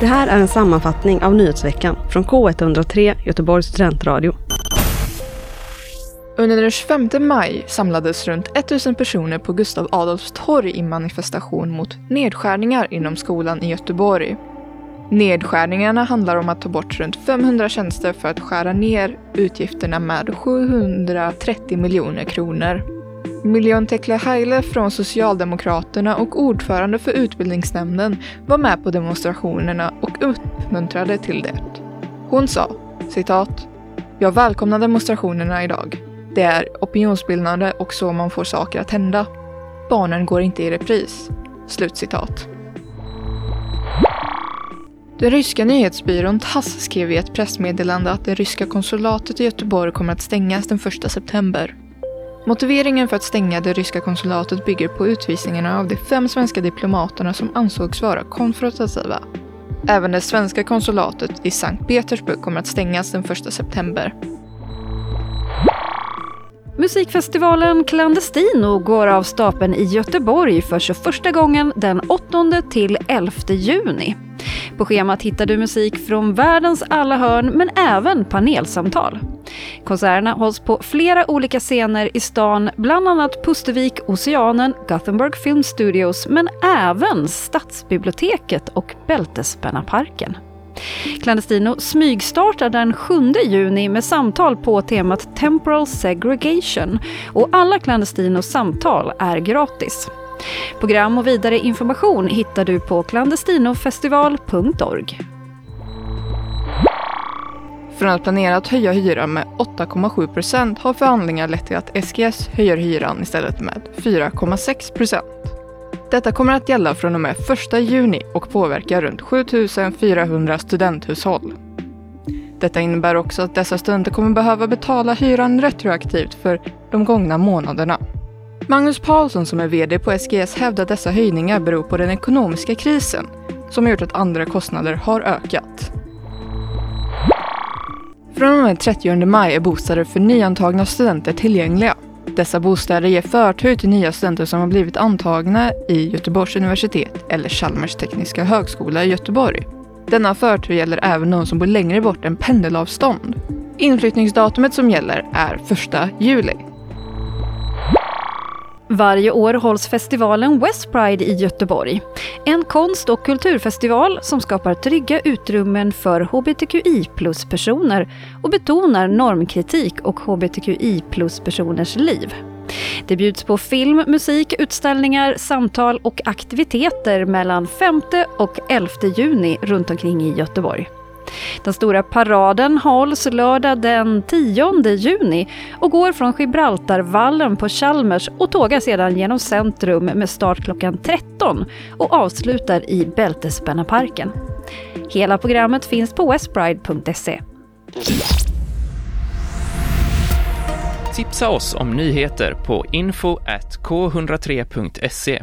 Det här är en sammanfattning av nyhetsveckan från K103 Göteborgs studentradio. Under den 25 maj samlades runt 1000 personer på Gustav Adolfs torg i manifestation mot nedskärningar inom skolan i Göteborg. Nedskärningarna handlar om att ta bort runt 500 tjänster för att skära ner utgifterna med 730 miljoner kronor. Miljon Tekle Haile från Socialdemokraterna och ordförande för utbildningsnämnden var med på demonstrationerna och uppmuntrade till det. Hon sa, citat, “Jag välkomnar demonstrationerna idag. Det är opinionsbildande och så man får saker att hända. Barnen går inte i repris.” Slutcitat. Den ryska nyhetsbyrån TASS skrev i ett pressmeddelande att det ryska konsulatet i Göteborg kommer att stängas den 1 september. Motiveringen för att stänga det ryska konsulatet bygger på utvisningarna av de fem svenska diplomaterna som ansågs vara konfrontativa. Även det svenska konsulatet i Sankt Petersburg kommer att stängas den 1 september. Musikfestivalen Clandestino går av stapeln i Göteborg för 21 gången den 8 till 11 juni. På schemat hittar du musik från världens alla hörn men även panelsamtal. Konserterna hålls på flera olika scener i stan, bland annat Pustervik, Oceanen, Gothenburg Film Studios men även Stadsbiblioteket och Bältespännarparken. Clandestino smygstartar den 7 juni med samtal på temat Temporal Segregation och alla Clandestinos samtal är gratis. Program och vidare information hittar du på clandestinofestival.org. Från att planera att höja hyran med 8,7 procent har förhandlingar lett till att SGS höjer hyran istället med 4,6 procent. Detta kommer att gälla från och med 1 juni och påverka runt 7 400 studenthushåll. Detta innebär också att dessa studenter kommer behöva betala hyran retroaktivt för de gångna månaderna. Magnus Paulsson som är VD på SGS hävdar att dessa höjningar beror på den ekonomiska krisen som har gjort att andra kostnader har ökat. Från och med 30 maj är bostäder för nyantagna studenter tillgängliga. Dessa bostäder ger förtur till nya studenter som har blivit antagna i Göteborgs universitet eller Chalmers tekniska högskola i Göteborg. Denna förtur gäller även de som bor längre bort än pendelavstånd. Inflyttningsdatumet som gäller är 1 juli. Varje år hålls festivalen West Pride i Göteborg. En konst och kulturfestival som skapar trygga utrymmen för hbtqi plus-personer och betonar normkritik och hbtqi plus-personers liv. Det bjuds på film, musik, utställningar, samtal och aktiviteter mellan 5 och 11 juni runt omkring i Göteborg. Den stora paraden hålls lördag den 10 juni och går från Gibraltarvallen på Chalmers och tågar sedan genom centrum med start klockan 13 och avslutar i Bältespännarparken. Hela programmet finns på westbride.se. Tipsa oss om nyheter på info k103.se.